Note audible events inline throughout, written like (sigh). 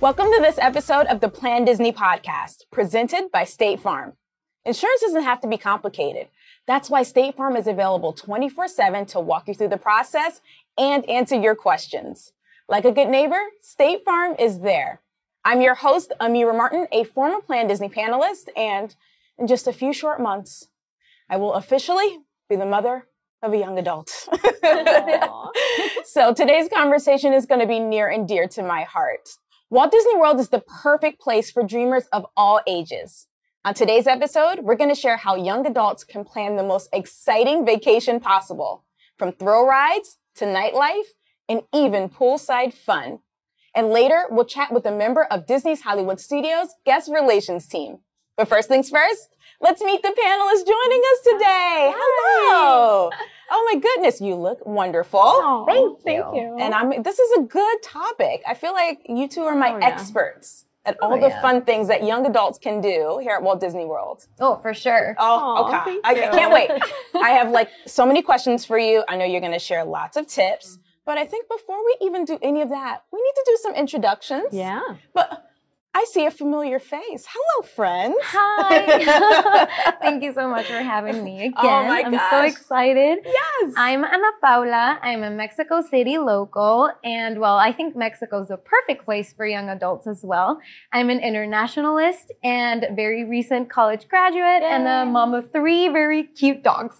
Welcome to this episode of the Plan Disney podcast, presented by State Farm. Insurance doesn't have to be complicated. That's why State Farm is available 24 7 to walk you through the process and answer your questions. Like a good neighbor, State Farm is there. I'm your host, Amiyrah Martin, a former Plan Disney panelist, and in just a few short months, I will officially be the mother of a young adult. (laughs) so today's conversation is going to be near and dear to my heart. Walt Disney World is the perfect place for dreamers of all ages. On today's episode, we're going to share how young adults can plan the most exciting vacation possible, from thrill rides to nightlife and even poolside fun. And later, we'll chat with a member of Disney's Hollywood Studios guest relations team. But first things first, let's meet the panelists joining us today. Hello. Oh my goodness, you look wonderful. Oh, thank, thank you. And I'm this is a good topic. I feel like you two are my Oh, yeah. experts at oh, all Oh, the yeah. fun things that young adults can do here at Walt Disney World. Oh, for sure. Oh, Aw, oh, okay. I, I can't wait. (laughs) I have like so many questions for you. I know you're going to share lots of tips, but I think before we even do any of that, we need to do some introductions. Yeah. But I see a familiar face. Hello, friends. Hi. (laughs) (laughs) Thank you so much for having me again. (laughs) Oh my I'm so excited. Yes. I'm Ana Paula. I'm a Mexico City local, and well, I think Mexico is a perfect place for young adults as well. I'm an internationalist and very recent college graduate, and a mom of three very cute dogs.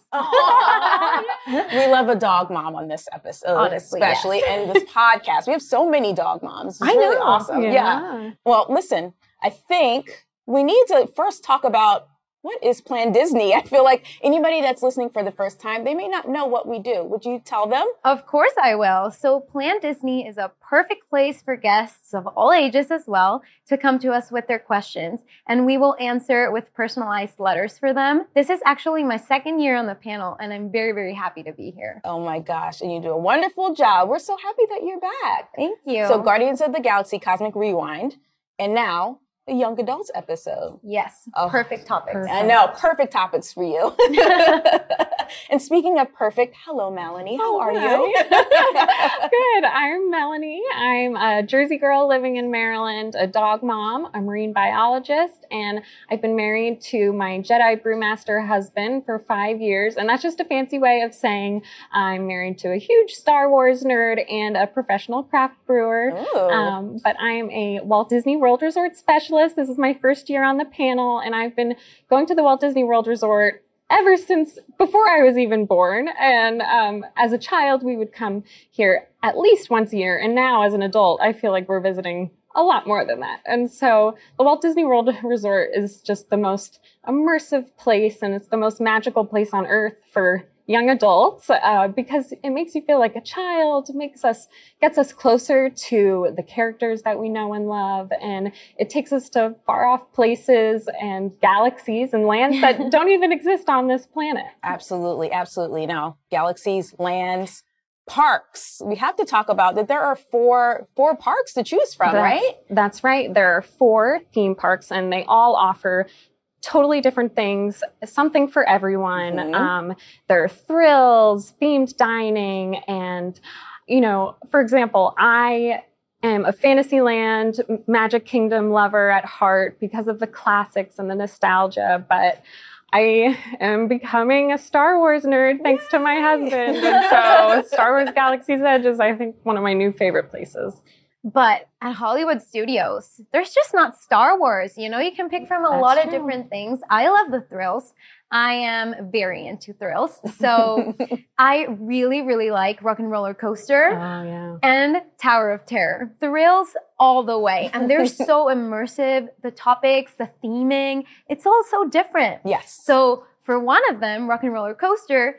We love a dog mom on this episode, Honestly, especially in this podcast. We have so many dog moms. It's I really know. awesome. Yeah. yeah. Well, listen, I think we need to first talk about what is Plan Disney. I feel like anybody that's listening for the first time, they may not know what we do. Would you tell them? Of course I will. So Plan Disney is a perfect place for guests of all ages as well to come to us with their questions and we will answer with personalized letters for them. This is actually my second year on the panel and I'm very very happy to be here. Oh my gosh, and you do a wonderful job. We're so happy that you're back. Thank you. So, Guardians of the Galaxy Cosmic Rewind, and now the Young Adults episode. yes, Oh, perfect topics. perfect. I know, perfect topics for you. (laughs) and speaking of perfect, hello, Melanie. How Oh, are you? (laughs) Good. I'm Melanie. I'm a Jersey girl living in Maryland, a dog mom, a marine biologist, and I've been married to my Jedi brewmaster husband for five years. And that's just a fancy way of saying I'm married to a huge Star Wars nerd and a professional craft brewer. Um, but I'm a Walt Disney World Resort specialist. This is my first year on the panel, and I've been going to the Walt Disney World Resort ever since before I was even born. And um, as a child, we would come here at least once a year. And now, as an adult, I feel like we're visiting a lot more than that. And so the Walt Disney World Resort is just the most immersive place, and it's the most magical place on earth for young adults uh, because it makes you feel like a child, makes us gets us closer to the characters that we know and love, and it takes us to far off places and galaxies and lands that (laughs) don't even exist on this planet. Absolutely, absolutely. Now, galaxies, lands, parks. We have to talk about that. There are four four parks to choose from, That's- right? That's right. There are four theme parks, and they all offer totally different things, something for everyone. Mhm. Um, there are thrills, themed dining, and you know, for example, I am a Fantasyland Magic Kingdom lover at heart because of the classics and the nostalgia, but I am becoming a Star Wars nerd thanks to my husband. (laughs) And so Star Wars Galaxy's Edge is, I think, one of my new favorite places. But at Hollywood Studios, there's just not Star Wars. You know, you can pick from a That's lot of true. different things. I love the thrills. I am very into thrills. So (laughs) I really, really like Rock and Roller Coaster Oh, yeah. and Tower of Terror. Thrills all the way. And they're (laughs) so immersive. The topics, the theming, it's all so different. yes. So for one of them, Rock and Roller Coaster,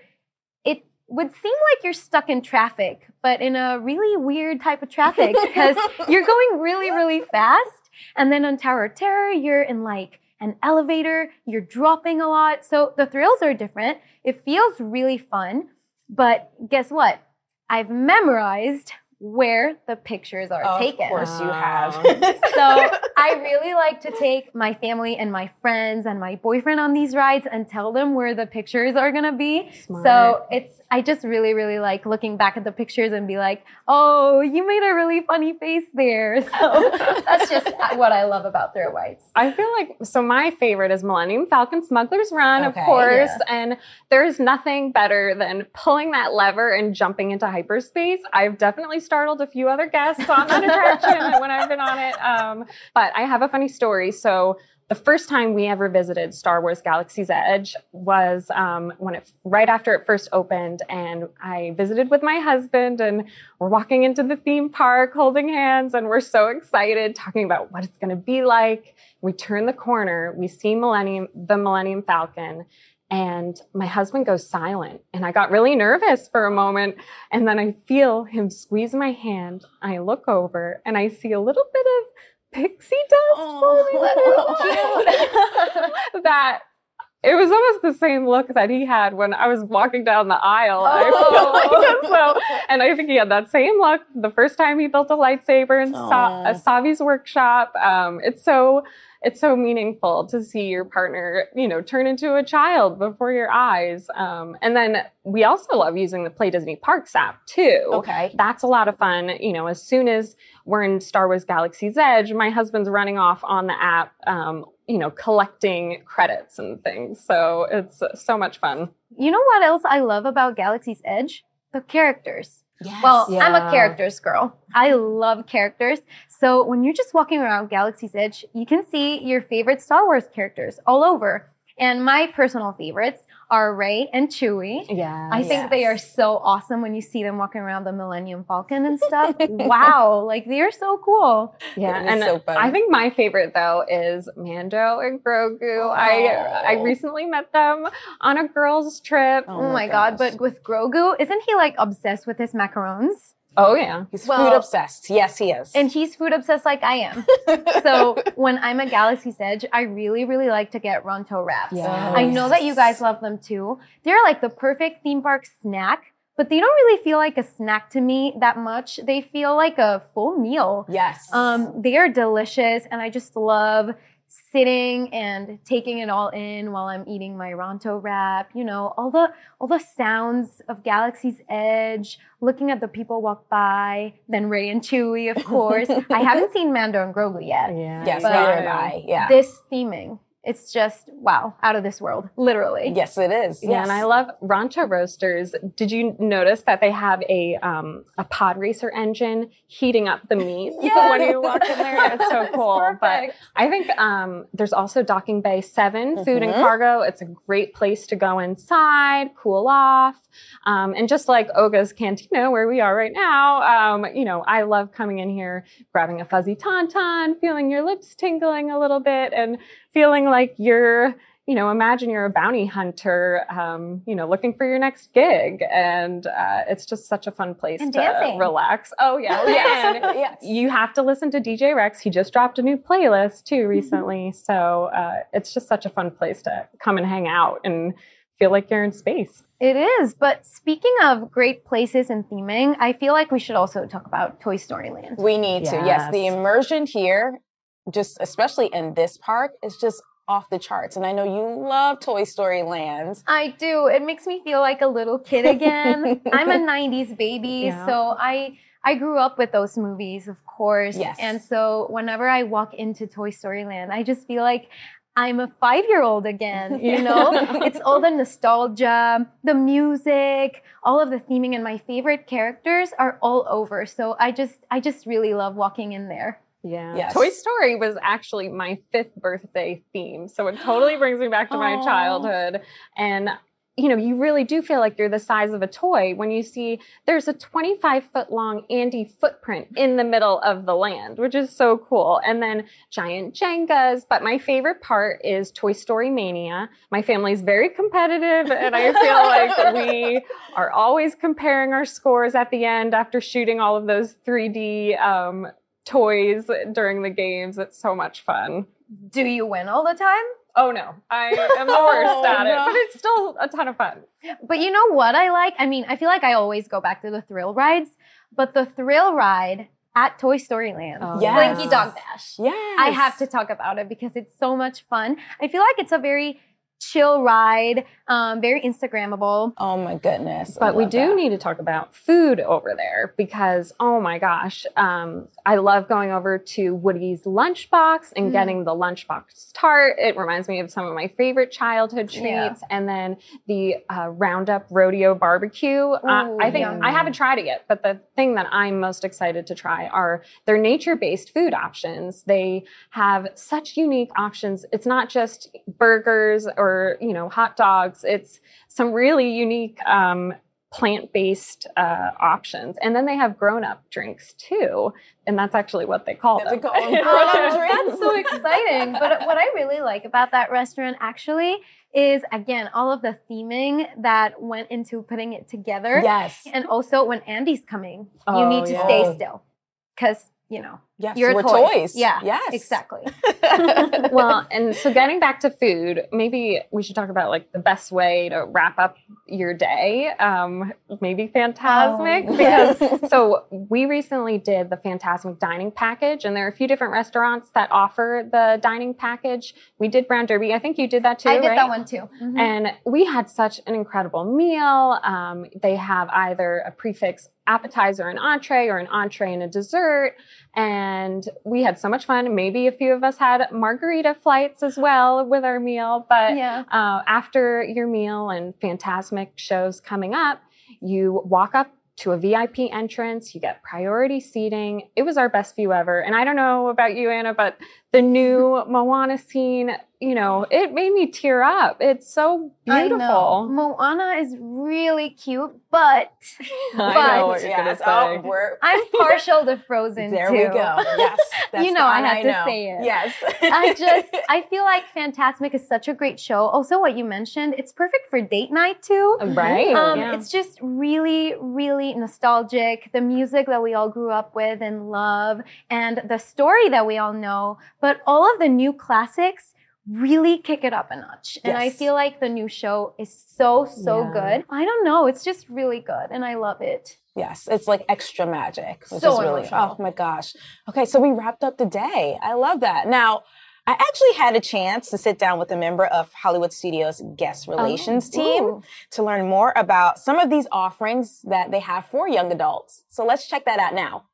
it would seem like you're stuck in traffic, but in a really weird type of traffic because (laughs) you're going really, really fast. And then on Tower of Terror, you're in like an elevator, you're dropping a lot. So the thrills are different. It feels really fun. But guess what? I've memorized where the pictures are of taken. Of course you have. (laughs) So I really like to take my family and my friends and my boyfriend on these rides and tell them where the pictures are gonna be. Smart. So it's I just really, really like looking back at the pictures and be like, oh, you made a really funny face there. (laughs) So that's just what I love about thrill rides. I feel like so my favorite is Millennium Falcon Smuggler's Run, Okay, of course, yeah. and there's nothing better than pulling that lever and jumping into hyperspace. I've definitely startled a few other guests on that attraction (laughs) when I've been on it. Um, but I have a funny story. So the first time we ever visited Star Wars Galaxy's Edge was um, when it right after it first opened, and I visited with my husband, and we're walking into the theme park, holding hands, and we're so excited, talking about what it's going to be like. We turn the corner, we see Millennium, the Millennium Falcon, and my husband goes silent, and I got really nervous for a moment, and then I feel him squeeze my hand. I look over, and I see a little bit of pixie dust falling (laughs) (laughs) that it was almost the same look that he had when I was walking down the aisle. I like. so, and I think he had that same look the first time he built a lightsaber in Sa- uh, Savi's workshop. Um, it's so it's so meaningful to see your partner, you know, turn into a child before your eyes. Um, and then we also love using the Play Disney Parks app too. Okay. That's a lot of fun. You know, as soon as we're in Star Wars Galaxy's Edge, my husband's running off on the app, um, you know, collecting credits and things. So it's so much fun. You know what else I love about Galaxy's Edge? The characters. Yes. Well, I'm a characters girl. I love characters. So when you're just walking around Galaxy's Edge, you can see your favorite Star Wars characters all over. And my personal favorites are Rey and Chewie. Yeah. I think they are so awesome when you see them walking around the Millennium Falcon and stuff. (laughs) wow, like they are so cool. Yeah, and so fun. I think my favorite though is Mando and Grogu. I I Oh. recently met them on a girls' trip. Oh Oh, my my god, but with Grogu, isn't he like obsessed with his macarons? Oh yeah, He's well- food obsessed. Yes, he is. And he's food obsessed like I am. (laughs) so when I'm at Galaxy's Edge, I really, really like to get Ronto wraps. Yeah. I know that you guys love them too. They're like the perfect theme park snack, but they don't really feel like a snack to me that much. They feel like a full meal. yes. Um, they are delicious, and I just love sitting and taking it all in while I'm eating my Ronto wrap. You know, all the all the sounds of Galaxy's Edge, looking at the people walk by, then Rey and Chewie, of course. (laughs) I haven't seen Mando and Grogu yet. yeah. yes, but- neither have I. Yeah. This theming, it's just wow, out of this world, literally. yes, it is. Yeah, Yes. and I love Ronto Roasters. Did you notice that they have a um, a pod racer engine heating up the meat (laughs) Yes. when you walk in there? It's so (laughs) It's cool. But. I think um, there's also Docking Bay 7 Food and Mhm. Cargo. It's a great place to go inside, cool off. Um, and just like Oga's Cantina, where we are right now, um, you know, I love coming in here, grabbing a fuzzy tauntaun, feeling your lips tingling a little bit, and feeling like you're you know, imagine you're a bounty hunter, um, you know, looking for your next gig, and uh, it's just such a fun place And to dancing. relax. Oh yeah, (laughs) yes. Yes. you have to listen to DJ Rex. He just dropped a new playlist too recently, so uh, it's just such a fun place to come and hang out and feel like you're in space. It is. But speaking of great places and theming, I feel like we should also talk about Toy Story Land. We need to. Yes, Yes. the immersion here, just especially in this park, is just off the charts. And I know you love Toy Story Land. I do. It makes me feel like a little kid again. I'm a (laughs) 90s baby, Yeah. so I I grew up with those movies, of course. Yes. And so whenever I walk into Toy Story Land, I just feel like I'm a 5-year-old again, (laughs) you know? (laughs) it's all the nostalgia, the music, all of the theming and my favorite characters are all over. So I just I just really love walking in there. Yeah. Yes. Toy Story was actually my fifth birthday theme. So it totally brings me back to my Aw. childhood. And, you know, you really do feel like you're the size of a toy when you see there's a 25 foot long Andy footprint in the middle of the land, which is so cool. And then giant Jengas. But my favorite part is Toy Story Mania. My family's very competitive, and I feel (laughs) like we are always comparing our scores at the end after shooting all of those 3D um, toys during the games. It's so much fun. Do you win all the time? Oh no, I am the worst (laughs) Oh, at it, no. but it's still a ton of fun. But you know what I like? I mean, I feel like I always go back to the thrill rides, but the thrill ride at Toy Story Land. Oh, Yes. Slinky Dog Dash. Yes. I have to talk about it because it's so much fun. I feel like it's a very chill ride, um, very Instagrammable. Oh my goodness. But we do that. need to talk about food over there because, oh my gosh, um, I love going over to Woody's Lunchbox and Mm. getting the Lunchbox tart. It reminds me of some of my favorite childhood treats. Yeah. And then the uh, Roundup Rodeo Barbecue. uh, Ooh, I think yum. I haven't tried it yet, but the thing that I'm most excited to try are their nature based food options. They have such unique options. It's not just burgers or, you know, hot dogs. It's some really unique, um, plant-based uh, options and then they have grown-up drinks too and that's actually what they call them call them (laughs) Oh, that's so (laughs) exciting. But what I really like about that restaurant actually is again all of the theming that went into putting it together. Yes. And also when Andy's coming, you Oh, need to yeah. stay still. Cause, you know, Yes. you're we're toy. toys. Yeah. Yes. Exactly. (laughs) well, and so getting back to food, maybe we should talk about like the best way to wrap up your day. Um, maybe Phantasmic Oh, because (laughs) so we recently did the Phantasmic dining package, and there are a few different restaurants that offer the dining package. We did Brown Derby. I think you did that too. I did right? that one too. Mhm. And we had such an incredible meal. Um, they have either a prix fixe appetizer and entree or an entree and a dessert. And we had so much fun. Maybe a few of us had margarita flights as well with our meal. But yeah. uh, after your meal and Phantasmic shows coming up, you walk up to a VIP entrance, you get priority seating. It was our best view ever. And I don't know about you, Ana, but the new Moana scene, you know, it made me tear up. It's so I know. beautiful. Moana is really cute, but (laughs) I know what But- you're gonna Yes. say. Oh, we're, I'm (laughs) partial to Frozen there too. we go. Yes. (laughs) That's You know the I have had to know. say it. Yes. I just I feel like Phantasmic is such a great show. Also, what you mentioned, it's perfect for date night too. right? Um, Yeah. It's just really, really nostalgic. The music that we all grew up with and love, and the story that we all know. But all of the new classics really kick it up a notch. And I feel like the new show is so, so Yeah. good. I don't know. It's just really good, and I love it. Yes, it's like extra magic, which So is really emotional. oh my gosh. Okay, so we wrapped up the day. I love that. Now, I actually had a chance to sit down with a member of Hollywood Studios guest oh, relations team Ooh. to learn more about some of these offerings that they have for young adults. So let's check that out now.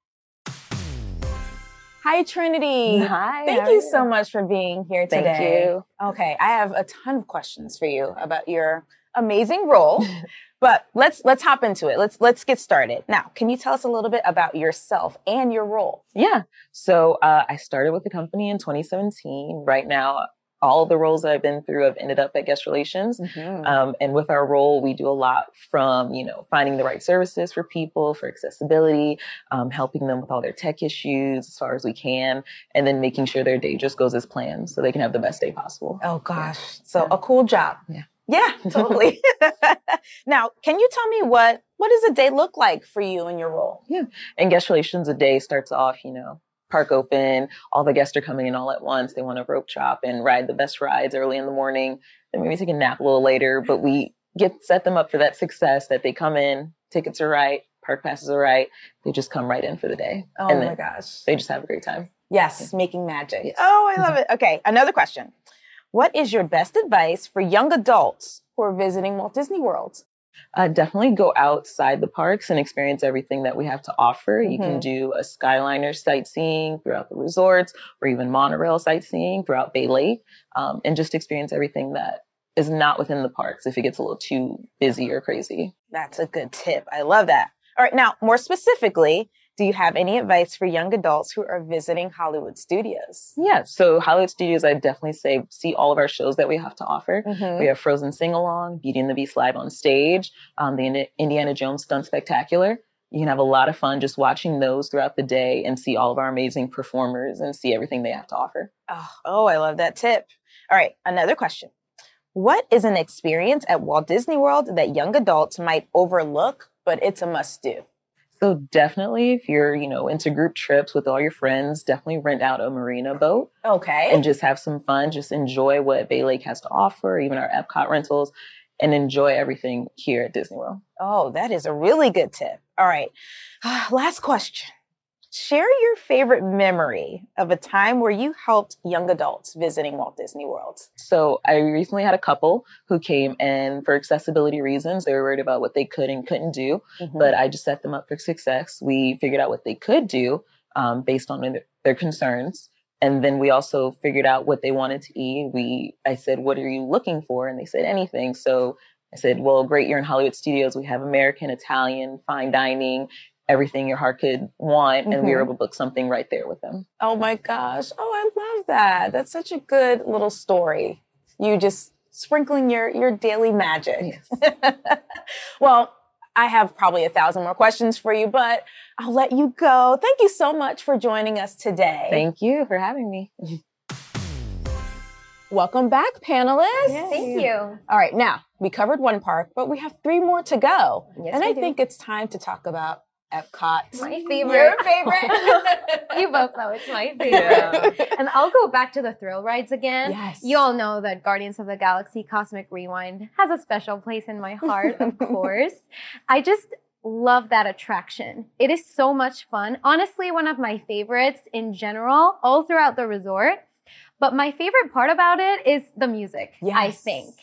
Hi Trinity. Hi. Thank how you so much for being here Thank today. you. Okay, I have a ton of questions for you about your amazing role. (laughs) but let's let's hop into it. Let's let's get started. Now, can you tell us a little bit about yourself and your role? Yeah. So uh, I started with the company in 2017. Right now, all the roles that I've been through have ended up at guest relations. Um, and with our role, we do a lot from, you know, finding the right services for people, for accessibility, um, helping them with all their tech issues as far as we can, and then making sure their day just goes as planned so they can have the best day possible. Oh gosh. So a cool job. Yeah. Yeah, (laughs) totally. (laughs) now, can you tell me what what does a day look like for you in your role? Yeah, and guest relations, a day starts off, you know, park open, all the guests are coming in all at once. They want to rope chop and ride the best rides early in the morning. Then maybe take a nap a little later, but we get set them up for that success that they come in, tickets are right, park passes are right. They just come right in for the day. Oh and my gosh. they just have a great time. Yes, making magic. Yes. Oh, I love mm-hmm. it. Okay, another question. What is your best advice for young adults who are visiting Walt Disney World? Uh, definitely go outside the parks and experience everything that we have to offer. You can Mhm. do a Skyliner sightseeing throughout the resorts or even monorail sightseeing throughout Bay Lake um, and just experience everything that is not within the parks if it gets a little too busy or crazy. That's a good tip. I love that. All right, now, more specifically, do you have any advice for young adults who are visiting Hollywood studios? Yeah, so Hollywood Studios, I definitely say see all of our shows that we have to offer. Mhm. We have Frozen Sing Along, Beauty and the Beast live on stage, um, the Indiana Jones Stunt Spectacular. You can have a lot of fun just watching those throughout the day and see all of our amazing performers and see everything they have to offer. Oh, oh, I love that tip. All right, another question. What is an experience at Walt Disney World that young adults might overlook, but it's a must do? So definitely, if you're you know into group trips with all your friends, definitely rent out a marina boat Okay. and just have some fun. Just enjoy what Bay Lake has to offer, even our Epcot rentals, and enjoy everything here at Disney World. oh, that is a really good tip. All right. (sighs) Last question. Share your favorite memory of a time where you helped young adults visiting Walt Disney World. So I recently had a couple who came and for accessibility reasons, they were worried about what they could and couldn't do, mm-hmm. but I just set them up for success. We figured out what they could do um, based on their concerns. And then we also figured out what they wanted to eat. We, I said, what are you looking for? And they said anything. So I said, well, great. You're in Hollywood studios. We have American, Italian, fine dining, everything your heart could want. Mm-hmm. And we were mm-hmm. able to book something right there with them. Oh my gosh. Oh, I love that. That's such a good little story. You just sprinkling your, your daily magic. Yes. (laughs) well, I have probably a thousand more questions for you, but I'll let you go. Thank you so much for joining us today. Thank you for having me. (laughs) Welcome back, panelists. Yes. Thank you. All right, now we covered one park, but we have three more to go. Yes, and I do. think it's time to talk about Epcot. My favorite. Your favorite. (laughs) you both know it's my favorite. Yeah. And I'll go back to the thrill rides again. Yes. You all know that Guardians of the Galaxy Cosmic Rewind has a special place in my heart, of (laughs) course. I just love that attraction. It is so much fun. Honestly, one of my favorites in general, all throughout the resort. But my favorite part about it is the music, yes. I think.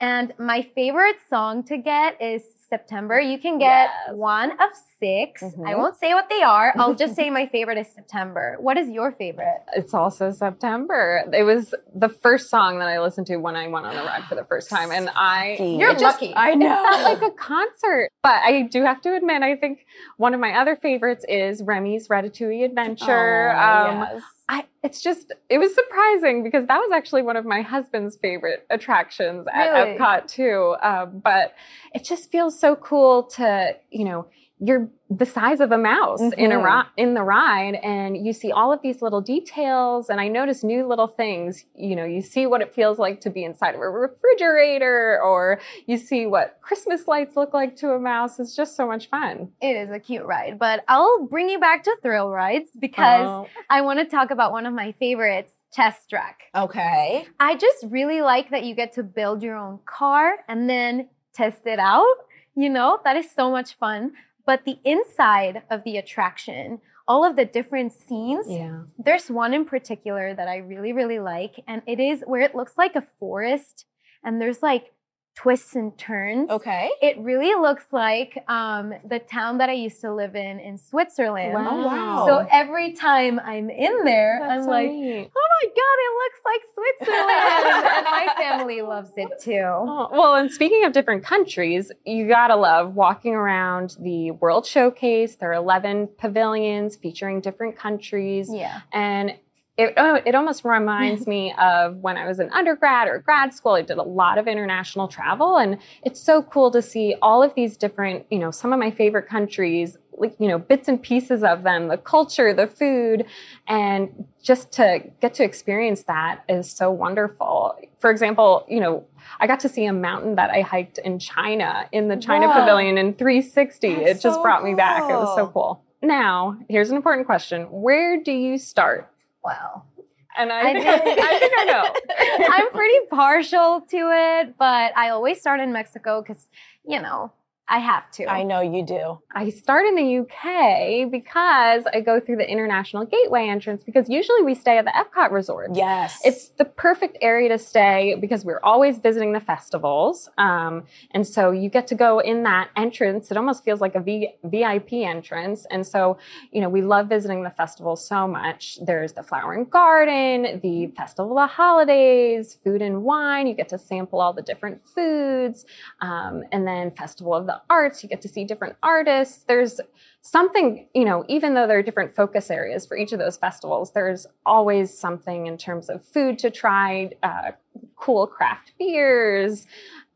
And my favorite song to get is September. You can get yes. one of 6 mm-hmm. I won't say what they are. I'll just (laughs) say my favorite is September. What is your favorite? It's also September. It was the first song that I listened to when I went on the ride for the first time. And I, you're lucky. Just, I know. It felt like (laughs) a concert. But I do have to admit, I think one of my other favorites is Remy's Ratatouille Adventure. Oh, um, yes. I, it's just, it was surprising because that was actually one of my husband's favorite attractions at really? Epcot too. Um, but it just feels so cool to, you know, you're the size of a mouse mm-hmm. in a ri- in the ride and you see all of these little details and I notice new little things. You know you see what it feels like to be inside of a refrigerator or you see what Christmas lights look like to a mouse. It's just so much fun. It is a cute ride but I'll bring you back to thrill rides because oh. I want to talk about one of my favorites Test Track okay. I just really like that you get to build your own car and then test it out. You know that is so much fun but the inside of the attraction, all of the different scenes, yeah. there's one in particular that I really, really like. And it is where it looks like a forest and there's like twists and turns. Okay. It really looks like um, the town that I used to live in in Switzerland. Wow. Oh, wow. So every time I'm in there, That's I'm so like, neat. oh my God, it looks like Switzerland. (laughs) and my family loves it too. Oh, well, and speaking of different countries, you gotta love walking around the World Showcase. There are 11 pavilions featuring different countries. Yeah. And it, oh, it almost reminds me of when I was in undergrad or grad school. I did a lot of international travel, and it's so cool to see all of these different, you know, some of my favorite countries, like, you know, bits and pieces of them, the culture, the food, and just to get to experience that is so wonderful. For example, you know, I got to see a mountain that I hiked in China in the China Whoa. Pavilion in 360. That's it just so brought cool. me back. It was so cool. Now, here's an important question. Where do you start? Wow. And I, I, think, I, think I know. (laughs) I'm pretty partial to it, but I always start in Mexico because, you know, I have to. I know you do. I start in the UK because I go through the international gateway entrance because usually we stay at the Epcot resort. Yes. It's the perfect area to stay because we're always visiting the festivals. Um, and so you get to go in that entrance. It almost feels like a v- VIP entrance. And so, you know, we love visiting the festival so much. There's the Flower and Garden, the Festival of the Holidays, food and wine. You get to sample all the different foods. Um, and then Festival of the arts, you get to see different artists. There's something, you know, even though there are different focus areas for each of those festivals, there's always something in terms of food to try, uh, cool craft beers,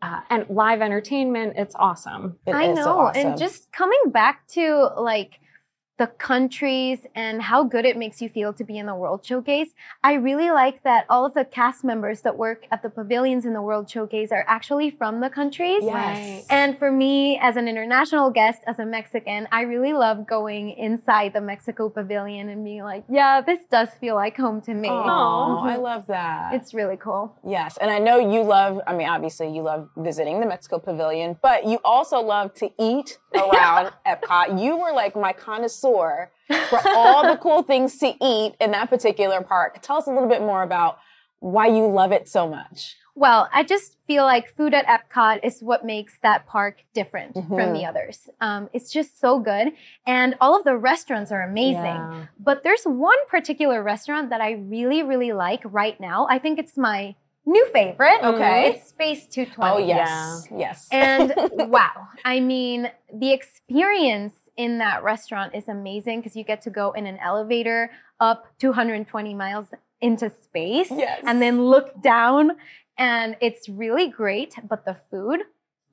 uh, and live entertainment. It's awesome. It I know. So awesome. And just coming back to like, the countries and how good it makes you feel to be in the World Showcase. I really like that all of the cast members that work at the pavilions in the World Showcase are actually from the countries. Yes. And for me, as an international guest, as a Mexican, I really love going inside the Mexico pavilion and being like, yeah, this does feel like home to me. Oh, I (laughs) love that. It's really cool. Yes. And I know you love, I mean, obviously you love visiting the Mexico pavilion, but you also love to eat (laughs) around Epcot. You were like my connoisseur connoisseur for all the cool things to eat in that particular park. Tell us a little bit more about why you love it so much. Well, I just feel like food at Epcot is what makes that park different Mhm. from the others. Um, it's just so good. And all of the restaurants are amazing. Yeah. But there's one particular restaurant that I really, really like right now. I think it's my new favorite. Okay. It's Space 220. Oh, yes. Yes. And (laughs) wow, I mean, the experience in that restaurant is amazing because you get to go in an elevator up 220 miles into space Yes. and then look down, and it's really great. But the food,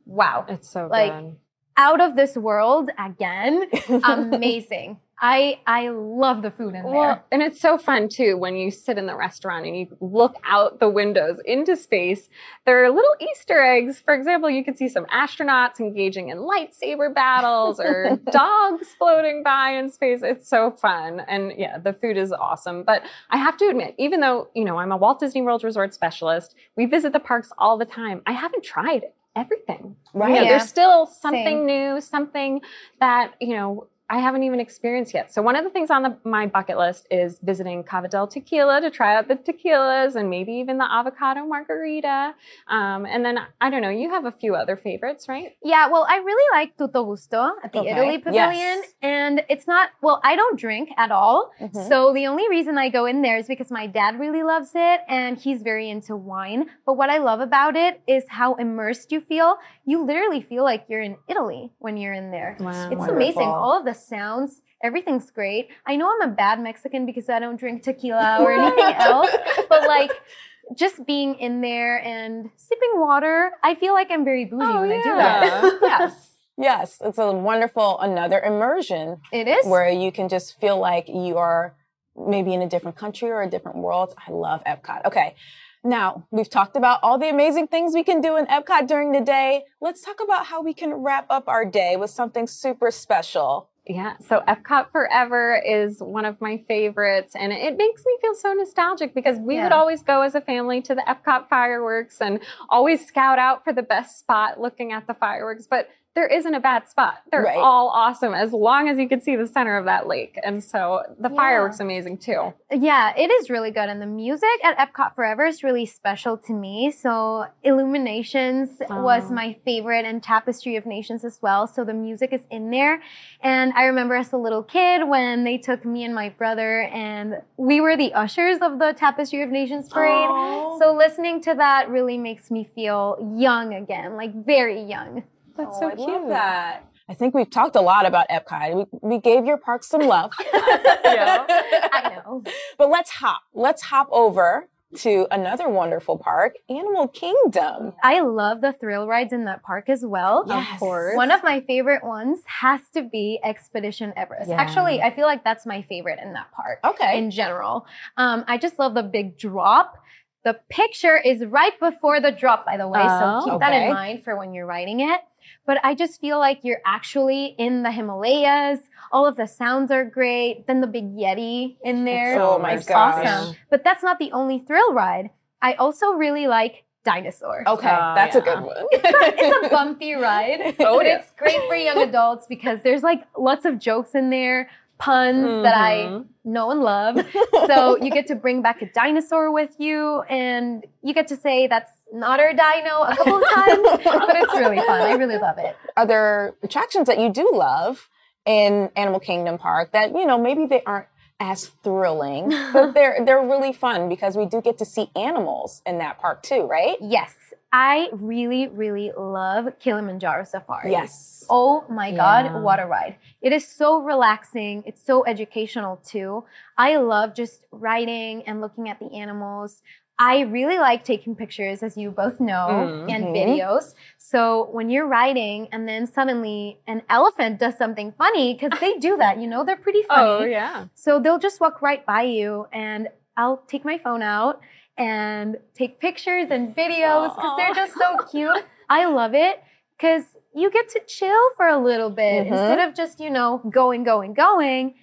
wow, It's so Like, good. Out of this world again. (laughs) Amazing. I I love the food in there. Well, and it's so fun too when you sit in the restaurant and you look out the windows into space. There are little Easter eggs. For example, you can see some astronauts engaging in lightsaber battles or (laughs) dogs floating by in space. It's so fun. And yeah, the food is awesome. But I have to admit, even though, you know, I'm a Walt Disney World Resort specialist, we visit the parks all the time. I haven't tried everything. Right. You know, Yeah. There's still something Same. new, something that, you know, I haven't even experienced yet. So one of the things on the, my bucket list is visiting Cava del Tequila to try out the tequilas and maybe even the avocado margarita. Um, and then I don't know, you have a few other favorites, right? Yeah, well, I really like Tutto Gusto at the Okay. Italy Pavilion. Yes. And it's not, well, I don't drink at all. Mhm. So the only reason I go in there is because my dad really loves it and he's very into wine. But what I love about it is how immersed you feel. You literally feel like you're in Italy when you're in there. Wow. It's Wonderful. amazing. All of the sounds, everything's great. I know I'm a bad Mexican because I don't drink tequila or anything (laughs) else, but like, just being in there and sipping water, I feel like I'm very bougie Oh, when I do yeah. that. (laughs) yes. Yes. It's a wonderful, another immersion It is. where you can just feel like you are maybe in a different country or a different world. I love Epcot. Okay. Now, we've talked about all the amazing things we can do in Epcot during the day. Let's talk about how we can wrap up our day with something super special. Yeah, so Epcot Forever is one of my favorites, and it makes me feel so nostalgic because we would always go as a family to the Epcot fireworks and always scout out for the best spot looking at the fireworks. But there isn't a bad spot. They're Right. all awesome as long as you can see the center of that lake. And so the Yeah. fireworks amazing too. Yeah, it is really good. And the music at Epcot Forever is really special to me. So Illuminations was Oh. my favorite and Tapestry of Nations as well. So the music is in there. And I remember as a little kid when they took me and my brother and we were the ushers of the Tapestry of Nations parade. So listening to that really makes me feel young again, like very young. That's Oh, so I cute. love that. I think we've talked a lot about Epcot. We, we gave your park some love. (laughs) yeah, (laughs) I know. But let's hop. Let's hop over to another wonderful park, Animal Kingdom. I love the thrill rides in that park as well. Yes. Of course. One of my favorite ones has to be Expedition Everest. Yeah. Actually, I feel like that's my favorite in that park Okay. in general. Um, I just love the big drop. The picture is right before the drop, by the way, Oh, so keep that in mind for when you're riding it. But I just feel like you're actually in the Himalayas. All of the sounds are great. Then the big Yeti in there. Oh my is gosh. Awesome. But that's not the only thrill ride. I also really like Dinosaur. okay, Oh, that's a good one. it's a (laughs) bumpy ride, Oh, but yeah. it's great for young adults because there's like lots of jokes in there, puns that I Mhm. know and love. (laughs) so you get to bring back a dinosaur with you, and you get to say that's not our dino a couple of times, (laughs) but it's really fun. I really love it. Are there attractions that you do love in Animal Kingdom Park that, you know, maybe they aren't as thrilling, but (laughs) they're they're really fun because we do get to see animals in that park too, right? Yes, I really, really love Kilimanjaro Safari. Yes. Oh my Yeah. God, what a ride. It is so relaxing. It's so educational too. I love just riding and looking at the animals. I really like taking pictures, as you both know, Mhm. and videos. So when you're riding and then suddenly an elephant does something funny, because they do that, you know, they're pretty (laughs) funny. Oh, yeah. So they'll just walk right by you, and I'll take my phone out and take pictures and videos because they're just so cute. I love it because you get to chill for a little bit Mhm. instead of just, you know, going, going, going.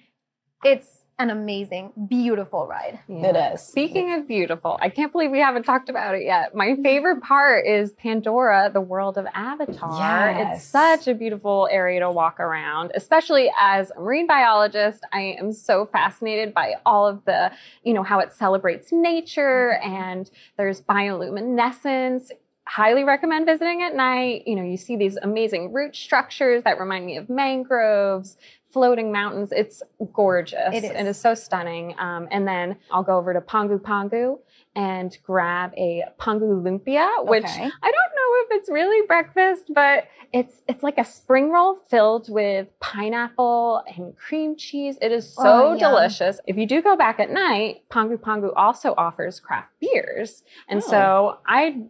It's an amazing, beautiful ride. It is. Speaking of beautiful, I can't believe we haven't talked about it yet. My favorite part is Pandora, the world of Avatar. Yes. It's such a beautiful area to walk around, especially as a marine biologist. I am so fascinated by all of the, you know, how it celebrates nature mm-hmm. and there's bioluminescence highly recommend visiting at night. You know, you see these amazing root structures that remind me of mangroves, floating mountains. It's gorgeous. It is. It is so stunning. Um, and then I'll go over to Pongu Pongu and grab a Pongu Lumpia, which Okay. I don't know if it's really breakfast, but it's it's like a spring roll filled with pineapple and cream cheese. It is so Oh, delicious. If you do go back at night, Pongu Pongu also offers craft beers. And Oh. so I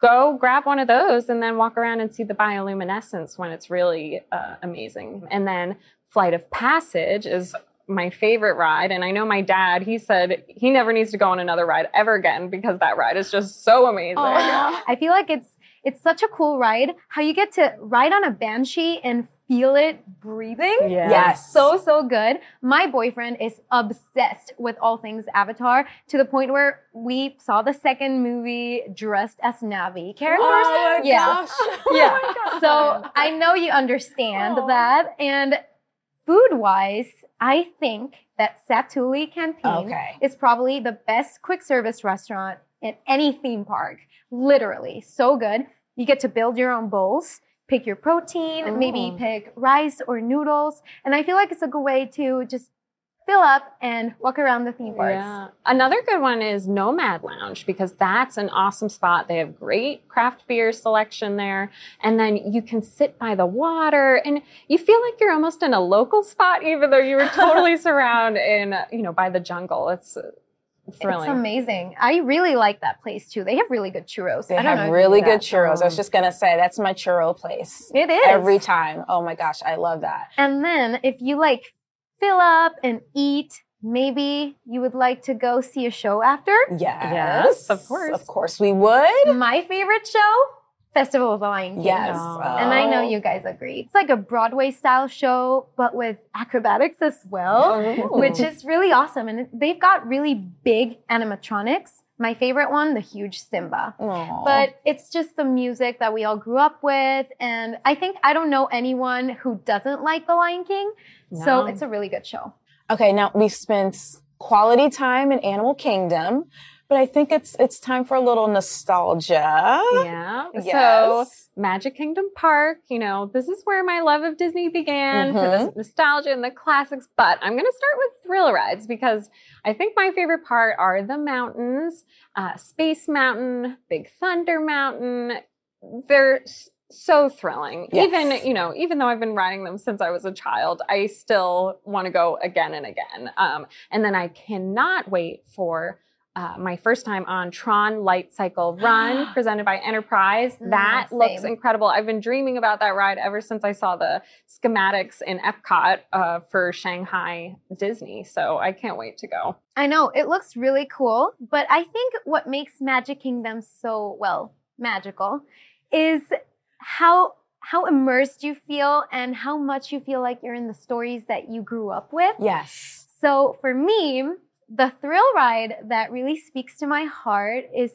go grab one of those and then walk around and see the bioluminescence when it's really uh, amazing. And then Flight of Passage is my favorite ride. And I know my dad, he said he never needs to go on another ride ever again because that ride is just so amazing. Aw. I feel like it's it's such a cool ride. How you get to ride on a banshee and feel it breathing. Yes. So so good. My boyfriend is obsessed with all things Avatar to the point where we saw the second movie dressed as Na'vi characters. Oh my Yeah. gosh. yeah. (laughs) Oh so I know you understand Aw. that. And food wise, I think that Satuli Canteen Okay. is probably the best quick service restaurant in any theme park. Literally, so good. You get to build your own bowls, pick your protein, maybe Oh. pick rice or noodles. And I feel like it's a good way to just fill up and walk around the theme parks. Yeah. Another good one is Nomad Lounge because that's an awesome spot. They have great craft beer selection there. And then you can sit by the water and you feel like you're almost in a local spot, even though you were (laughs) totally surrounded in, you know, by the jungle. It's uh, thrilling. It's amazing. I really like that place too. They have really good churros. They I have really good churros. I was just gonna say that's my churro place. It is. Every time. Oh my gosh, I love that. And then if you like fill up and eat, maybe you would like to go see a show after. Yes. Yes, of course. Of course we would. My favorite show, Festival of the Lion King. Yes. Oh. And I know you guys agree. It's like a Broadway style show, but with acrobatics as well, Oh. which is really awesome. And they've got really big animatronics. My favorite one, the huge Simba. Aw. But it's just the music that we all grew up with. And I think I don't know anyone who doesn't like The Lion King. So it's a really good show. Okay, now we've spent quality time in Animal Kingdom, but I think it's it's time for a little nostalgia. Yeah. So Magic Kingdom Park, you know, this is where my love of Disney began for the nostalgia and the classics. But I'm going to start with thrill rides because I think my favorite part are the mountains, uh, Space Mountain, Big Thunder Mountain. They're so thrilling. Yes. Even, you know, even though I've been riding them since I was a child, I still want to go again and again. Um, and then I cannot wait for uh, my first time on Tron Light Cycle (gasps) Run presented by Enterprise. Mm, that looks incredible. I've been dreaming about that ride ever since I saw the schematics in Epcot uh, for Shanghai Disney. So I can't wait to go. I know it looks really cool, but I think what makes Magic Kingdom so well magical is how how immersed you feel and how much you feel like you're in the stories that you grew up with. Yes. So for me, the thrill ride that really speaks to my heart is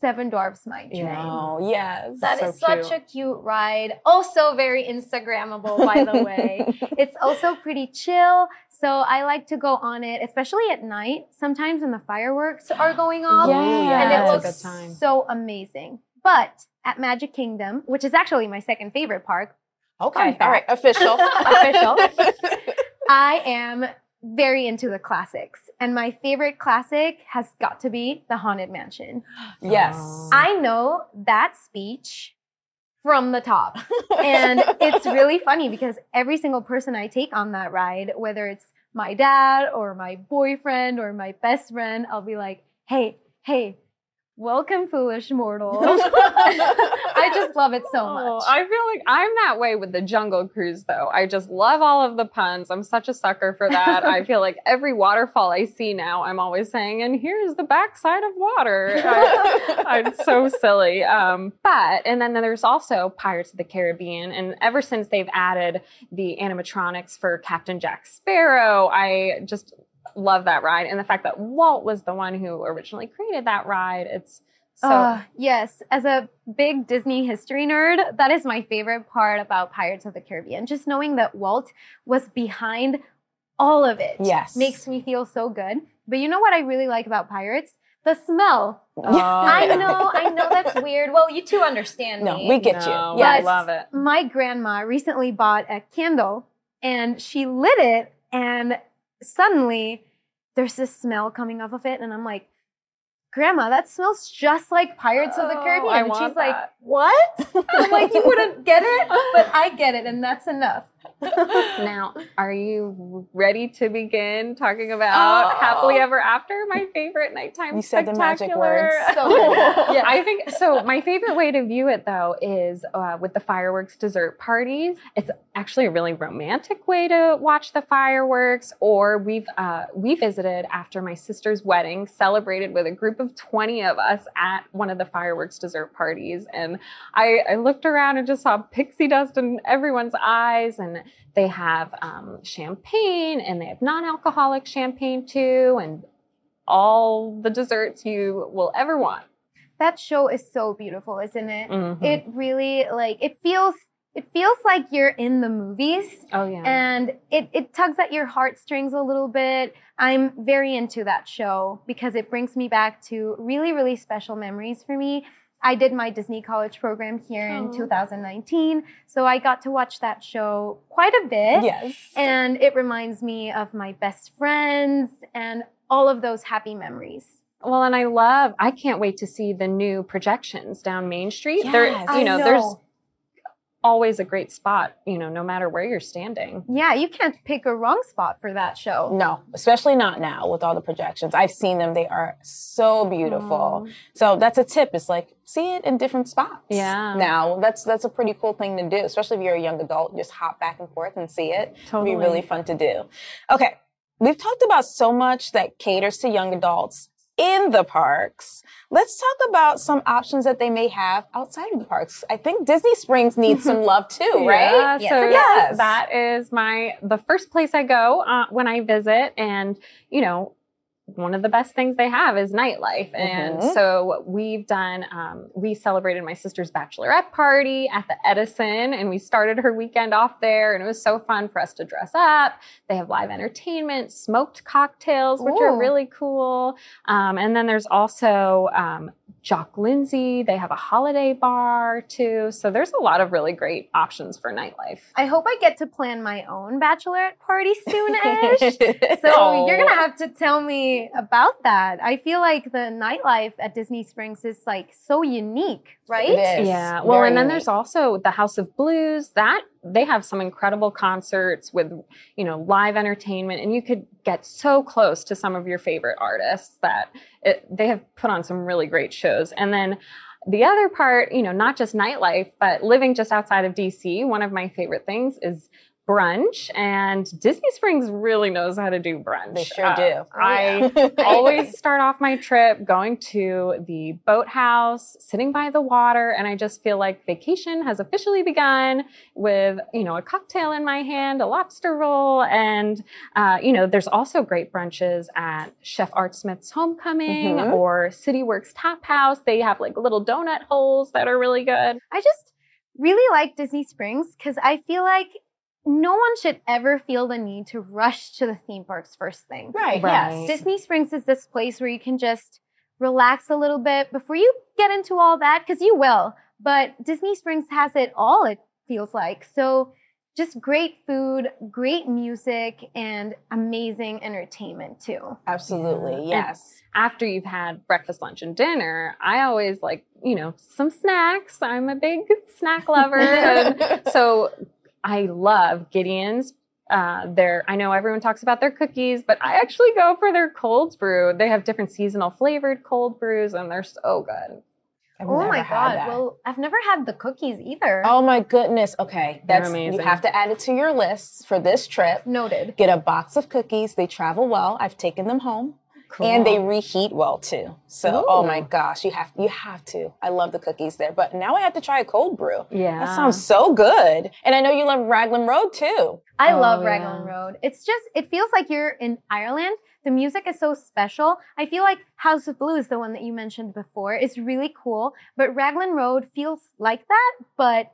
Seven Dwarfs Mine Train. Oh, yes. That So is such cute. a cute ride. Also very Instagrammable, by the (laughs) way. It's also pretty chill. So I like to go on it, especially at night. Sometimes when the fireworks are going off. Yeah. And it That's a looks good time. so amazing. But at Magic Kingdom, which is actually my second favorite park, okay. All right. Official. (laughs) Official. (laughs) I am very into the classics. And my favorite classic has got to be The Haunted Mansion. (gasps) yes. Oh. I know that speech from the top. (laughs) And it's really funny because every single person I take on that ride, whether it's my dad or my boyfriend or my best friend, I'll be like, hey, hey, welcome, foolish mortals. (laughs) I just love it so Oh, much. I feel like I'm that way with the Jungle Cruise, though. I just love all of the puns. I'm such a sucker for that. I feel like every waterfall I see now, I'm always saying, and here's the backside of water. I, (laughs) I'm so silly. Um, but, and then there's also Pirates of the Caribbean. And ever since they've added the animatronics for Captain Jack Sparrow, I just love that ride. And the fact that Walt was the one who originally created that ride, it's so. Uh, yes, as a big Disney history nerd, that is my favorite part about Pirates of the Caribbean. Just knowing that Walt was behind all of it Yes. makes me feel so good. But you know what I really like about Pirates? The smell. Oh, (laughs) I yeah. know, I know that's (laughs) weird. Well, you two understand No, me. we get No, you. I love it. my grandma recently bought a candle and she lit it and suddenly there's this smell coming off of it and I'm like, Grandma, that smells just like Pirates of the Oh, Caribbean. And she's like. What? I'm like, you wouldn't get it, but (laughs) I get it, and that's enough. (laughs) Now, are you ready to begin talking about Oh. happily ever after? My favorite nighttime You said the magic words. (laughs) So. Yes. I think so. My favorite way to view it though is uh, with the fireworks dessert parties. It's actually a really romantic way to watch the fireworks. Or we've uh, we visited after my sister's wedding, celebrated with a group of twenty of us at one of the fireworks dessert parties, and I, I looked around and just saw pixie dust in everyone's eyes, and they have um, champagne and they have non-alcoholic champagne too, and all the desserts you will ever want. That show is so beautiful, isn't it? Mhm. It really like it feels it feels like you're in the movies. oh yeah. and it, it tugs at your heartstrings a little bit. I'm very into that show because it brings me back to really, really special memories for me. I did my Disney College program here in 2019, so I got to watch that show quite a bit. Yes. And it reminds me of my best friends and all of those happy memories. Well, and I love, I can't wait to see the new projections down Main Street. There, Yes. you I know, know. there's always a great spot, you know, no matter where you're standing. Yeah, you can't pick a wrong spot for that show. No, especially not now with all the projections. I've seen them. They are so beautiful. Aw. So that's a tip. It's like see it in different spots. Yeah. Now that's that's a pretty cool thing to do, especially if you're a young adult. Just hop back and forth and see it. Totally. It'd be really fun to do. Okay. We've talked about so much that caters to young adults in the parks. Let's talk about some options that they may have outside of the parks. I think Disney Springs needs some love (laughs) too, right? Yeah, Yes. so Yes. that is my the first place I go uh, when I visit, and you know, one of the best things they have is nightlife, and Mhm. so we've done. Um, we celebrated my sister's bachelorette party at the Edison, and we started her weekend off there, and it was so fun for us to dress up. They have live entertainment, smoked cocktails, which are really cool, um, and then there's also um, Jock Lindsey. They have a holiday bar too. So there's a lot of really great options for nightlife. I hope I get to plan my own bachelorette party soonish. (laughs) So oh. you're gonna have to tell me about that. I feel like the nightlife at Disney Springs is like so unique, right? It is. Yeah. Well, Very and then unique. there's also the House of Blues. That they have some incredible concerts with, you know, live entertainment, and you could get so close to some of your favorite artists that it, they have put on some really great shows. And then the other part, you know, not just nightlife, but living just outside of DC. One of my favorite things is brunch, and Disney Springs really knows how to do brunch. They sure Uh, do. I (laughs) always start off my trip going to the boathouse, sitting by the water, and I just feel like vacation has officially begun with, you know, a cocktail in my hand, a lobster roll, and, uh, you know, there's also great brunches at Chef Art Smith's Homecoming Mhm. or City Works Tap House. They have like little donut holes that are really good. I just really like Disney Springs because I feel like no one should ever feel the need to rush to the theme parks first thing. right, Right. yes. Disney Springs is this place where you can just relax a little bit before you get into all that, because you will. But Disney Springs has it all, it feels like. So just great food, great music, and amazing entertainment too. Absolutely, Yeah. yes. after you've had breakfast, lunch, and dinner, I always like, you know, some snacks. I'm a big snack lover. (laughs) and so I love Gideon's. Uh, their, I know everyone talks about their cookies, but I actually go for their cold brew. They have different seasonal flavored cold brews and they're so good. I've oh my god! that. Well, I've never had the cookies either. oh my goodness. Okay, They're that's amazing. you have to add it to your list for this trip. Noted. Get a box of cookies. They travel well. I've taken them home. And they reheat well too. So, oh my gosh, you have you have to. I love the cookies there, but now I have to try a cold brew. yeah. That sounds so good. And I know you love Raglan Road too. I Oh, love yeah. Raglan Road. It's just, it feels like you're in Ireland. The music is so special. I feel like House of Blues, the one that you mentioned before, is really cool, but Raglan Road feels like that, but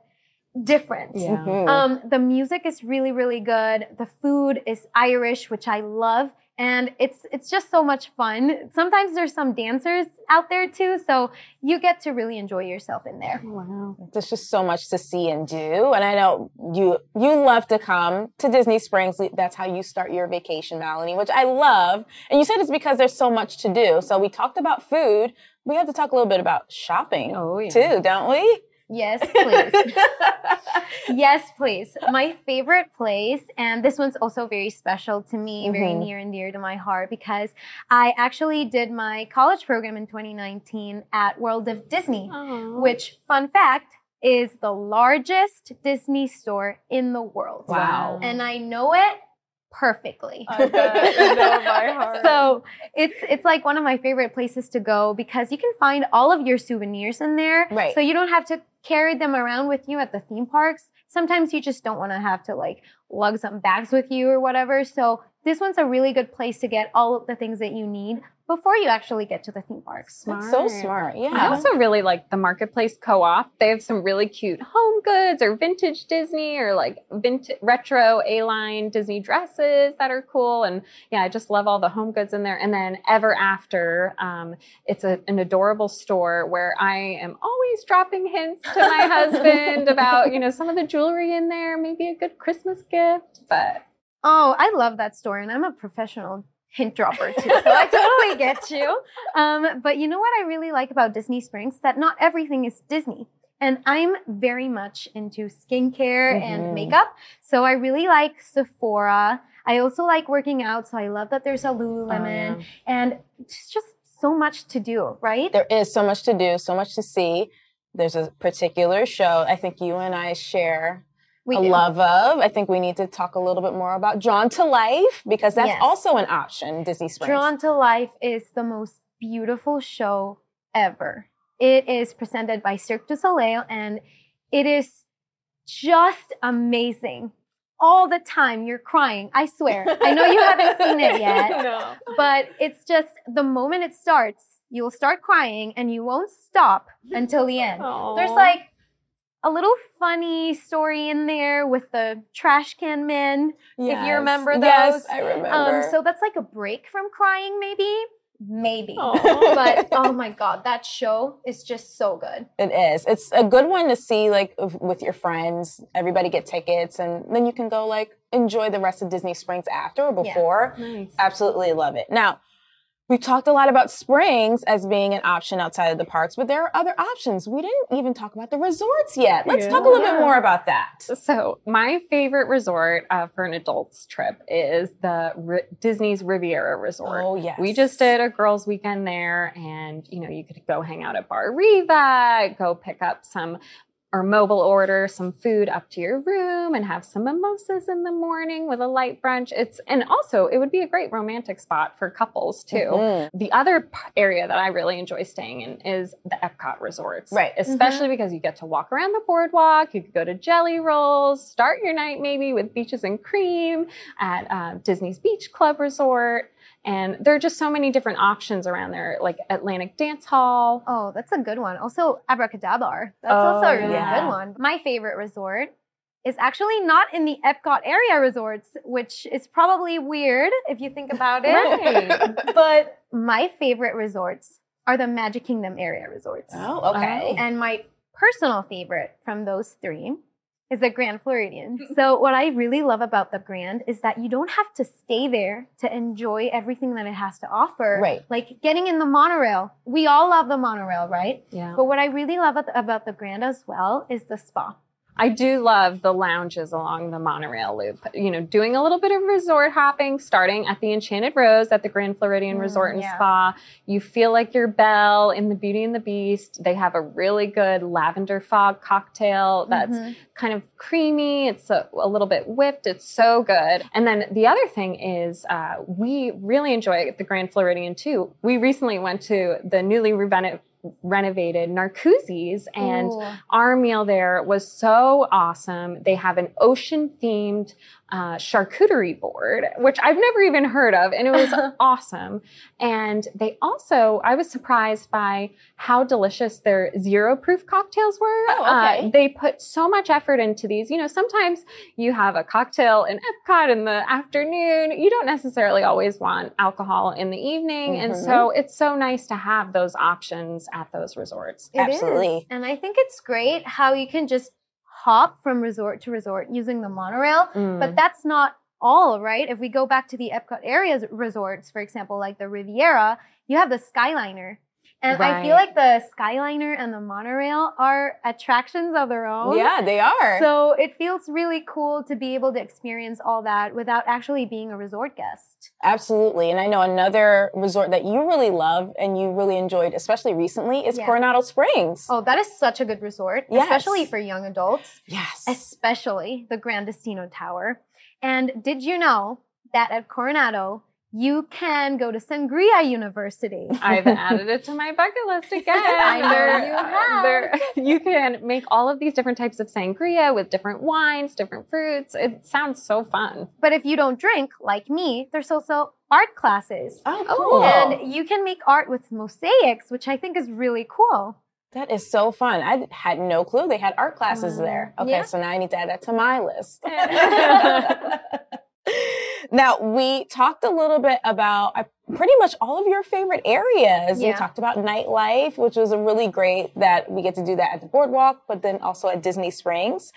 different. Yeah. Mhm. Um, the music is really, really good. The food is Irish, which I love. And it's it's just so much fun. Sometimes there's some dancers out there too, so you get to really enjoy yourself in there. Wow. There's just so much to see and do, and I know you you love to come to Disney Springs. That's how you start your vacation, Melanie, which I love. And you said it's because there's so much to do. So we talked about food. We have to talk a little bit about shopping Oh, yeah. too, don't we? Yes, please. (laughs) yes, please. My favorite place, and this one's also very special to me, very Mhm. near and dear to my heart, because I actually did my college program in 2019 at World of Disney, Aw. which, fun fact, is the largest Disney store in the world. Wow. And I know it perfectly. I bet know by (laughs) heart. So it's it's like one of my favorite places to go because you can find all of your souvenirs in there. Right. So you don't have to carry them around with you at the theme parks. Sometimes you just don't want to have to like lug some bags with you or whatever. So this one's a really good place to get all of the things that you need before you actually get to the theme parks. That's so smart. Yeah. I also really like the Marketplace Co-op. They have some really cute home goods or vintage Disney or like vintage retro A-line Disney dresses that are cool. And yeah, I just love all the home goods in there. And then Ever After, um, it's a, an adorable store where I am always dropping hints to my (laughs) husband about, you know, some of the jewelry in there, maybe a good Christmas gift. But Oh, I love that story, and I'm a professional hint dropper too, so I totally (laughs) get you. Um, but you know what I really like about Disney Springs? That not everything is Disney. And I'm very much into skincare Mhm. and makeup. So I really like Sephora. I also like working out. So I love that there's a Lululemon. Oh, yeah. And it's just so much to do, right? there is so much to do, so much to see. There's a particular show I think you and I share We a do. love of. I think we need to talk a little bit more about Drawn to Life because that's Yes. also an option, Disney Springs. Drawn to Life is the most beautiful show ever. It is presented by Cirque du Soleil and it is just amazing. All the time you're crying. I swear. I know you haven't (laughs) seen it yet, no. but it's just the moment it starts, you'll start crying and you won't stop until the end. There's like a little funny story in there with the trash can man. If you remember those. Yes. I remember. Um, so that's like a break from crying, maybe. Maybe. Aw. But oh my god, that show is just so good. It is. It's a good one to see, like, with your friends. Everybody get tickets, and then you can go, like, enjoy the rest of Disney Springs after or Yeah. before. Nice. Absolutely love it. Now, we talked a lot about springs as being an option outside of the parks, but there are other options. We didn't even talk about the resorts yet. Let's talk a little bit more about that. So, my favorite resort uh, for an adults trip is the Ri- Disney's Riviera Resort. Oh, yes. We just did a girls' weekend there, and you know, you could go hang out at Bar Riva, go pick up some or mobile order some food up to your room and have some mimosas in the morning with a light brunch. It's and also it would be a great romantic spot for couples too. Mhm. The other area that I really enjoy staying in is the Epcot resorts. Right. Especially because you get to walk around the boardwalk, you could go to Jelly Rolls, start your night maybe with beaches and cream at uh, Disney's Beach Club Resort. And there are just so many different options around there, like Atlantic Dance Hall. Oh, that's a good one. Also, AbracadaBar. That's Oh, also a really yeah. good one. My favorite resort is actually not in the Epcot area resorts, which is probably weird if you think about it. Right. (laughs) but my favorite resorts are the Magic Kingdom area resorts. Oh, okay. And my personal favorite from those three is the Grand Floridian. (laughs) so what I really love about the Grand is that you don't have to stay there to enjoy everything that it has to offer. Right. Like getting in the monorail. We all love the monorail, right? Yeah. But what I really love about- about the Grand as well is the spa. I do love the lounges along the monorail loop. You know, doing a little bit of resort hopping, starting at the Enchanted Rose at the Grand Floridian Mm, Resort and yeah. Spa. You feel like you're Belle in The Beauty and the Beast. They have a really good lavender fog cocktail that's Mhm. kind of creamy. It's a, a little bit whipped. It's so good. And then the other thing is, uh, we really enjoy the Grand Floridian too. We recently went to the newly renovated renovated Narcoossee's and Ooh. our meal there was so awesome. They have an ocean themed uh, charcuterie board, which I've never even heard of, and it was (laughs) awesome. And they also, I was surprised by how delicious their zero proof cocktails were. Oh, okay. Uh, they put so much effort into these. You know, sometimes you have a cocktail in Epcot in the afternoon. You don't necessarily always want alcohol in the evening. And Mhm. so it's so nice to have those options at those resorts. It is. Absolutely. And I think it's great how you can just hop from resort to resort using the monorail. Mm. But that's not all, right? If we go back to the Epcot areas resorts, for example, like the Riviera, you have the Skyliner. And I feel like the Skyliner and the monorail are attractions of their own. Yeah, they are. So it feels really cool to be able to experience all that without actually being a resort guest. Absolutely. And I know another resort that you really love and you really enjoyed, especially recently, is Yeah. Coronado Springs. Oh, that is such a good resort, Yes. especially for young adults. yes. especially the Grand Destino Tower. And did you know that at Coronado, you can go to Sangria University? (laughs) I've added it to my bucket list (laughs) again. I know There- you have. there- you can make all of these different types of sangria with different wines, different fruits. It sounds so fun. But if you don't drink, like me, there's also art classes. Oh, oh. cool. And you can make art with mosaics, which I think is really cool. that is so fun. I had no clue they had art classes mm. there. Okay, Yeah. so now I need to add that to my list. (laughs) now, we talked a little bit about uh, pretty much all of your favorite areas. We talked about nightlife, which was a really great that we get to do that at the boardwalk, but then also at Disney Springs.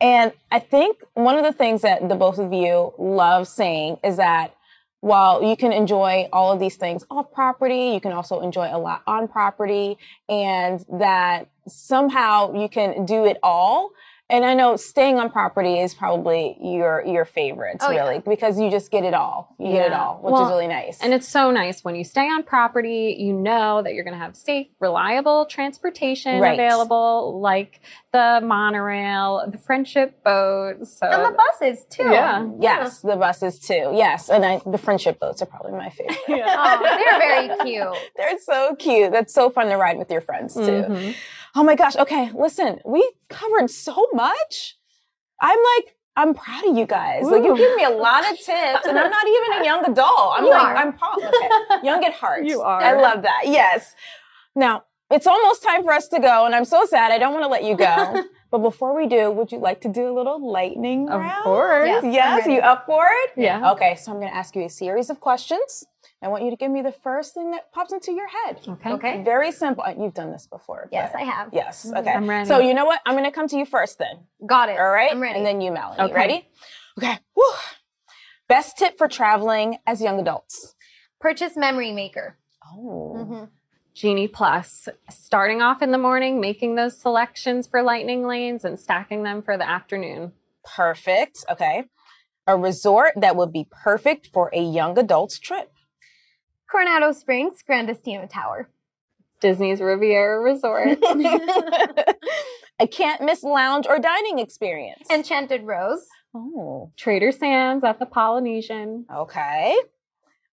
And I think one of the things that the both of you love saying is that while you can enjoy all of these things off property, you can also enjoy a lot on property and that somehow you can do it all. And I know staying on property is probably your your favorites, Oh, yeah. really, because you just get it all. You get it all, which is really nice. And it's so nice when you stay on property, you know that you're going to have safe, reliable transportation Right. available, like the monorail, the friendship boat. So And the buses, too. Yeah. yes, the buses too. Yes, and I, the friendship boats are probably my favorite. Oh, they're very (laughs) cute. They're so cute. That's so fun to ride with your friends too. Mhm. Oh my gosh. Okay, listen, we covered so much. I'm like, I'm proud of you guys. Like you give me a lot of tips, and I'm not even a young adult. I'm You like, are. I'm pop. okay. young at heart. You are. I love that. Yes. Now it's almost time for us to go, and I'm so sad. I don't want to let you go. (laughs) but before we do, would you like to do a little lightning Of round? course. Yes, Yes. ready. You up for it? Yeah. Okay. So I'm going to ask you a series of questions. I want you to give me the first thing that pops into your head. Okay. Okay. Very simple. Uh, You've done this before. Yes, I have. Yes. Okay. I'm ready. So you know what? I'm going to come to you first then. Got it. All right. I'm ready. And then you, Melanie. Okay. Ready? Okay. Woo. Best tip for traveling as young adults. Purchase Memory Maker. Oh. Mhm. Genie Plus, starting off in the morning, making those selections for lightning lanes and stacking them for the afternoon. Perfect. Okay. A resort that would be perfect for a young adult's trip. Coronado Springs, Grand Destino Tower. Disney's Riviera Resort. (laughs) I can't miss lounge or dining experience. Enchanted Rose. oh. Trader Sam's at the Polynesian. Okay.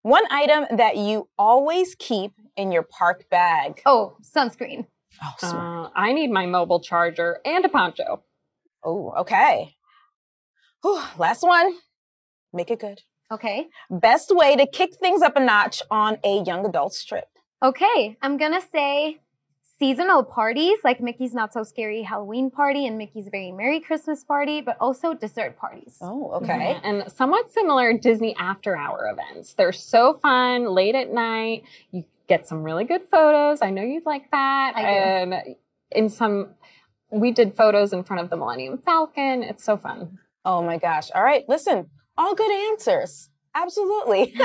One item that you always keep in your park bag. Oh, sunscreen. Oh, smart. Uh, I need my mobile charger and a poncho. oh okay. Whew, last one. Make it good. Okay. Best way to kick things up a notch on a young adult's trip. Okay. I'm gonna say seasonal parties like Mickey's Not So Scary Halloween Party and Mickey's Very Merry Christmas Party, but also dessert parties. Oh, mm-hmm. okay. And somewhat similar Disney after hour events. They're so fun, late at night. You get some really good photos. I know you'd like that. I do. And in some, we did photos in front of the Millennium Falcon. It's so fun. Oh my gosh. All right. Listen, all good answers. Absolutely. (laughs)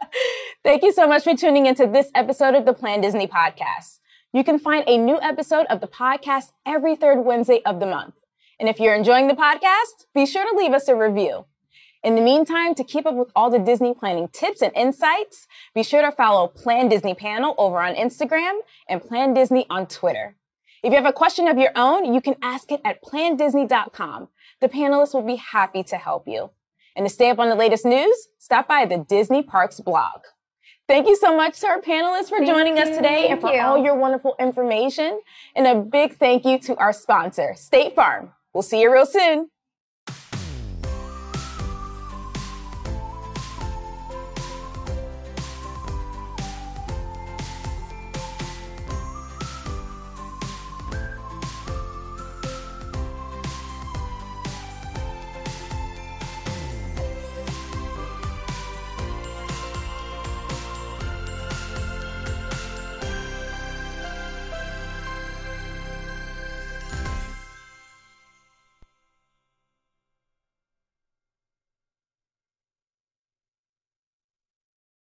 (laughs) Thank you so much for tuning into this episode of the planDisney podcast. You can find a new episode of the podcast every third Wednesday of the month. And if you're enjoying the podcast, be sure to leave us a review. In the meantime, to keep up with all the Disney planning tips and insights, be sure to follow planDisney Panel over on Instagram and planDisney on Twitter. If you have a question of your own, you can ask it at plandisney.com. The panelists will be happy to help you. And to stay up on the latest news, stop by the Disney Parks blog. Thank you so much to our panelists for Thank joining us today and for you. all your wonderful information. And a big thank you to our sponsor, State Farm. We'll see you real soon.